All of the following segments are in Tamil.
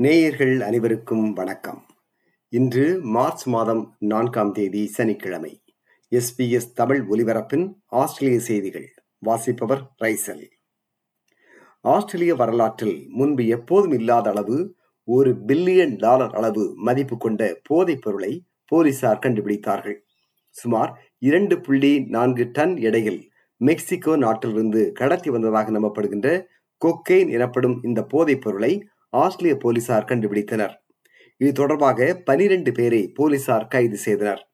நேயர்கள் அனைவருக்கும் வணக்கம். இன்று மார்ச் மாதம் நான்காம் தேதி சனிக்கிழமை. எஸ்பிஎஸ் தமிழ் ஒலிபரப்பின் ஆஸ்திரேலிய செய்திகள். வாசிப்பவர் ரைசல். ஆஸ்திரேலிய வரலாற்றில் முன்பு எப்போதும் இல்லாத அளவு ஒரு பில்லியன் டாலர் அளவு மதிப்பு கொண்ட போதைப் பொருளை போலீசார் கண்டுபிடித்தார்கள். சுமார் இரண்டு புள்ளி நான்கு டன் எடையில் மெக்சிகோ நாட்டிலிருந்து கடத்தி வந்ததாக நம்பப்படுகின்ற கொக்கெயின் எனப்படும் இந்த போதைப் பொருளை ஆஸ்திரேலிய போலீசார் கண்டுபிடித்தனர். இது தொடர்பாக பனிரெண்டு பேரை போலீசார் கைது செய்தனர்.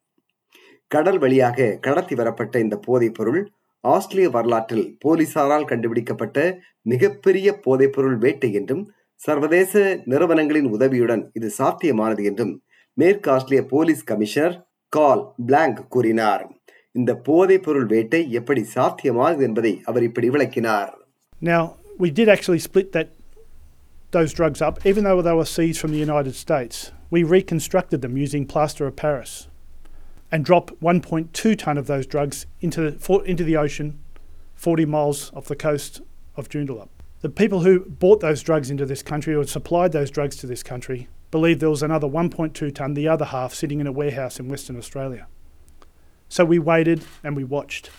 கடல் வழியாக கடத்தி வரப்பட்ட இந்த போதைப் பொருள் ஆஸ்திரேலிய வரலாற்றில் போலீசாரால் கண்டுபிடிக்கப்பட்ட மிகப்பெரிய போதைப்பொருள் வேட்டை என்றும் சர்வதேச நிறுவனங்களின் உதவியுடன் இது சாத்தியமானது என்றும் மேற்கு ஆஸ்திரேலிய போலீஸ் கமிஷனர் கால் பிளாங்க் கூறினார். இந்த போதைப் பொருள் வேட்டை எப்படி சாத்தியமானது என்பதை அவர் இப்படி விளக்கினார். Now, we did actually split that those drugs up, even though they were seized from the United States. We reconstructed them using plaster of Paris and dropped 1.2 ton of those drugs into the, into the ocean, 40 miles off the coast of Joondalup. The people who bought those drugs into this country or supplied those drugs to this country believed there was another 1.2 ton, the other half, sitting in a warehouse in Western Australia. So we waited and we watched.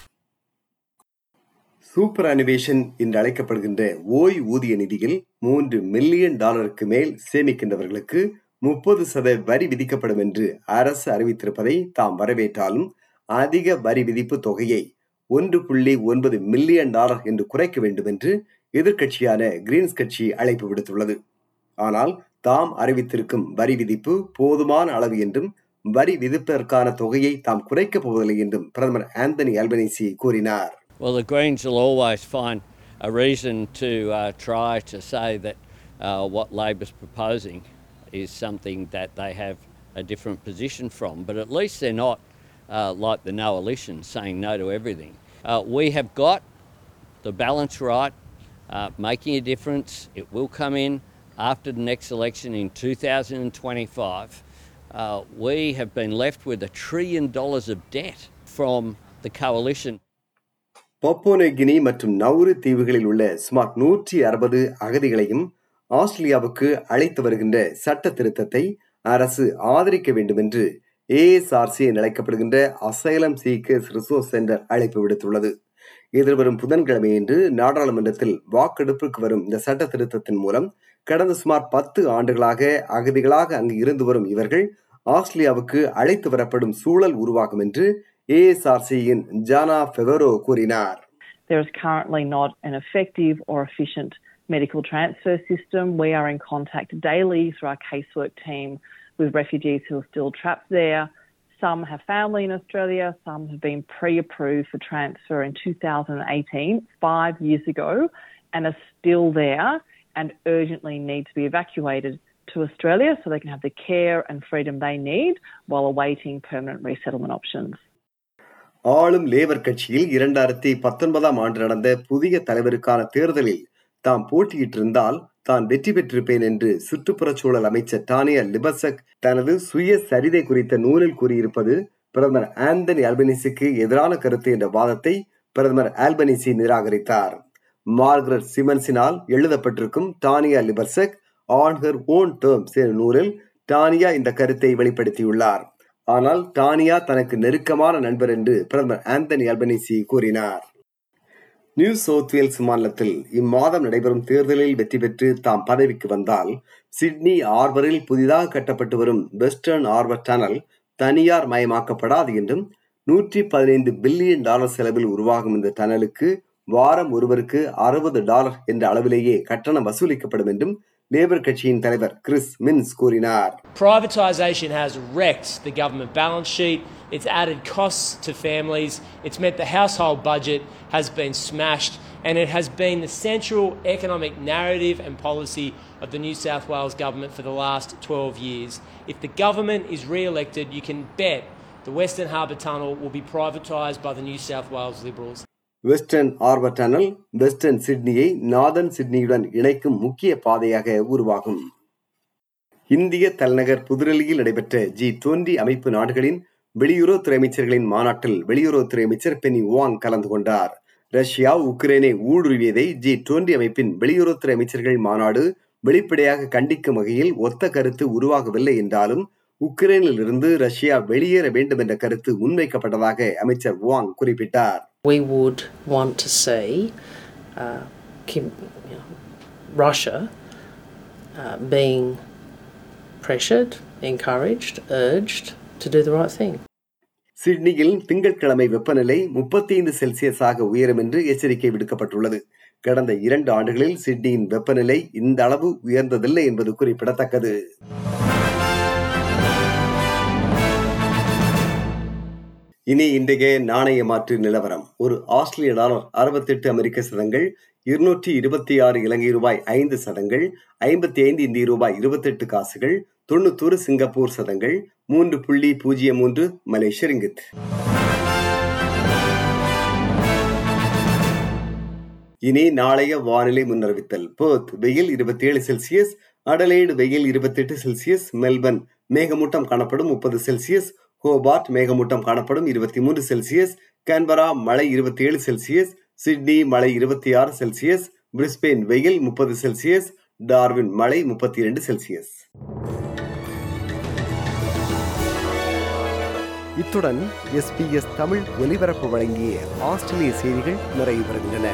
Superannuation என்று அழைக்கப்படுகின்ற ஓய்வூதிய நிதியில் மூன்று மில்லியன் டாலருக்கு மேல் சேமிக்கின்றவர்களுக்கு முப்பது சதவீத வரி விதிக்கப்படும் என்று அரசு அறிவித்திருப்பதை தாம் வரவேற்றாலும் அதிக வரி விதிப்பு தொகையை ஒன்று புள்ளி ஒன்பது மில்லியன் டாலர் என்று குறைக்க வேண்டும் என்று எதிர்க்கட்சியான கிரீன்ஸ் கட்சி அழைப்பு விடுத்துள்ளது. ஆனால் தாம் அறிவித்திருக்கும் வரி விதிப்பு போதுமான அளவு என்றும் வரி விதிப்பதற்கான தொகையை தாம் குறைக்கப் போவதில்லை என்றும் பிரதமர் ஆந்தனி அல்பனேசி கூறினார். Well, the Greens will always find a reason to uh, try to say that uh, what Labor's proposing is something that they have a different position from, but at least they're not uh, like the Noalition saying no to everything. Uh, we have got the balance right, uh, making a difference. It will come in after the next election in 2025. Uh, we have been left with a trillion dollars of debt from the coalition. Papua New Guinea மற்றும் நவுரு தீவுகளில் உள்ள சுமார் நூற்றி அறுபது அகதிகளையும் ஆஸ்திரேலியாவுக்கு அழைத்து வருகின்ற சட்ட திருத்தத்தை அரசு ஆதரிக்க வேண்டும் என்று ஏஎஸ்ஆர்சி என அழைக்கப்படுகின்ற அசைலம் சீக்கர்ஸ் ரிசோர்ஸ் சென்டர் அழைப்பு விடுத்துள்ளது. எதிர்வரும் புதன்கிழமையன்று நாடாளுமன்றத்தில் வாக்கெடுப்புக்கு வரும் இந்த சட்ட திருத்தத்தின் மூலம் கடந்த சுமார் பத்து ஆண்டுகளாக அகதிகளாக அங்கு இருந்து வரும் இவர்கள் ஆஸ்திரேலியாவுக்கு அழைத்து வரப்படும் சூழல் உருவாகும் என்று ஏஎஸ்ஆர்சியின் ஜானா ஃபெவரோ கூறினார் There is currently not an effective or efficient medical transfer system. We are in contact daily through our casework team with refugees who are still trapped there. Some have family in Australia, some have been pre approved for transfer in 2018, five years ago, and are still there and urgently need to be evacuated to Australia so they can have the care and freedom they need while awaiting permanent resettlement options. ஆளும் லேபர் கட்சியில் இரண்டாயிரத்தி பத்தொன்பதாம் ஆண்டு நடந்த புதிய தலைவருக்கான தேர்தலில் தாம் போட்டியிட்டிருந்தால் தான் வெற்றி பெற்றிருப்பேன் என்று சுற்றுப்புறச் சூழல் அமைச்சர் டானியா லிபசக் தனது சுய சரிதை குறித்த நூலில் கூறியிருப்பது பிரதமர் ஆந்தனி அல்பனிசிக்கு எதிரான கருத்து என்ற வாதத்தை பிரதமர் ஆல்பனிசி நிராகரித்தார். மார்கரெட் சிமன்ஸினால் எழுதப்பட்டிருக்கும் Tanya Plibersek on her own terms என்ற நூலில் டானியா இந்த கருத்தை வெளிப்படுத்தியுள்ளார். ஆனால் டானியா தனக்கு நெருக்கமான நண்பர் என்று பிரதமர் ஆந்தனி அல்பனிசி கூறினார். நியூ சவுத் வேல்ஸ் மாநிலத்தில் இம்மாதம் நடைபெறும் தேர்தலில் வெற்றி பெற்று தாம் பதவிக்கு வந்தால் சிட்னி ஆர்வரில் புதிதாக கட்டப்பட்டு வரும் வெஸ்டர்ன் ஆர்வர் டனல் தனியார் மயமாக்கப்படாது என்றும் நூற்றி பதினைந்து பில்லியன் டாலர் செலவில் உருவாகும் இந்த டனலுக்கு வாரம் ஒருவருக்கு அறுபது டாலர் என்ற அளவிலேயே கட்டணம் வசூலிக்கப்படும் என்றும் லேபர் கட்சியின் தலைவர் கிறிஸ் மின்ஸ் கூறினார் Privatisation has wrecked the government balance sheet. It's added costs to families. It's meant the household budget has been smashed, and it has been the central economic narrative and policy of the New South Wales government for the last 12 years. If the government is re elected, you can bet the Western Harbour Tunnel will be privatised by the New South Wales Liberals. Western ஆர்வர் Tunnel Western சிட்னியை நார்தன் சிட்னியுடன் இணைக்கும் முக்கிய பாதையாக உருவாகும். இந்திய தலைநகர் புதுடெல்லியில் நடைபெற்ற ஜி டுவெண்டி அமைப்பு நாடுகளின் வெளியுறவுத்துறை அமைச்சர்களின் மாநாட்டில் வெளியுறவுத்துறை அமைச்சர் பெனி வாங் கலந்து கொண்டார். ரஷ்யா உக்ரைனை ஊடுருவியதை ஜி டுவெண்டி அமைப்பின் வெளியுறவுத்துறை அமைச்சர்கள் மாநாடு வெளிப்படையாக கண்டிக்கும் வகையில் ஒத்த கருத்து உருவாகவில்லை என்றாலும் உக்ரைனில் இருந்து ரஷ்யா வெளியேற வேண்டும் என்ற கருத்து முன்வைக்கப்பட்டதாக அமைச்சர் வாங் குறிப்பிட்டார். We would want to see uh, Kim, you know, Russia uh, being pressured, encouraged, urged to do the right thing. சிட்னியில் திங்கட்கிழமை வெப்பநிலை முப்பத்தி ஐந்து செல்சியஸாக உயரும் என்று எச்சரிக்கை விடுக்கப்பட்டுள்ளது கடந்த இரண்டு ஆண்டுகளில் சிட்னியின் வெப்பநிலை இந்த அளவு உயர்ந்ததில்லை என்பது குறிப்பிடத்தக்கது இனி இன்றைய நாணய மாற்று நிலவரம். ஒரு ஆஸ்திரேலிய டாலர் அறுபத்தெட்டு அமெரிக்க சதங்கள் இருநூற்றி இருபத்தி ஆறு இலங்கை ரூபாய் ஐந்து சதங்கள் ஐம்பத்தி ஐந்து இந்திய ரூபாய் இருபத்தெட்டு காசுகள் தொண்ணூத்தொரு சிங்கப்பூர் சதங்கள் மூன்று புள்ளி பூஜ்ஜியம் மூன்று மலேசிய ரிங்கித் இனி நாளைய வானிலை முன்னறிவித்தல். போர்த் வெயில் இருபத்தி ஏழு செல்சியஸ் அடலைடு வெயில் இருபத்தெட்டு செல்சியஸ் மெல்பர்ன் மேகமூட்டம் காணப்படும் முப்பது செல்சியஸ் ஹோபார்ட் மேகமூட்டம் காணப்படும் இருபத்தி மூன்று செல்சியஸ் கேன்பரா மழை இருபத்தி ஏழு செல்சியஸ் சிட்னி மழை இருபத்தி ஆறு செல்சியஸ் பிரிஸ்பெயின் வெயில் முப்பது செல்சியஸ் டார்வின் மழை முப்பத்தி இரண்டு செல்சியஸ். இத்துடன் எஸ்பிஎஸ் தமிழ் ஒலிபரப்பு வழங்கிய ஆஸ்திரேலிய செய்திகள் நிறைவு பெறுகின்றன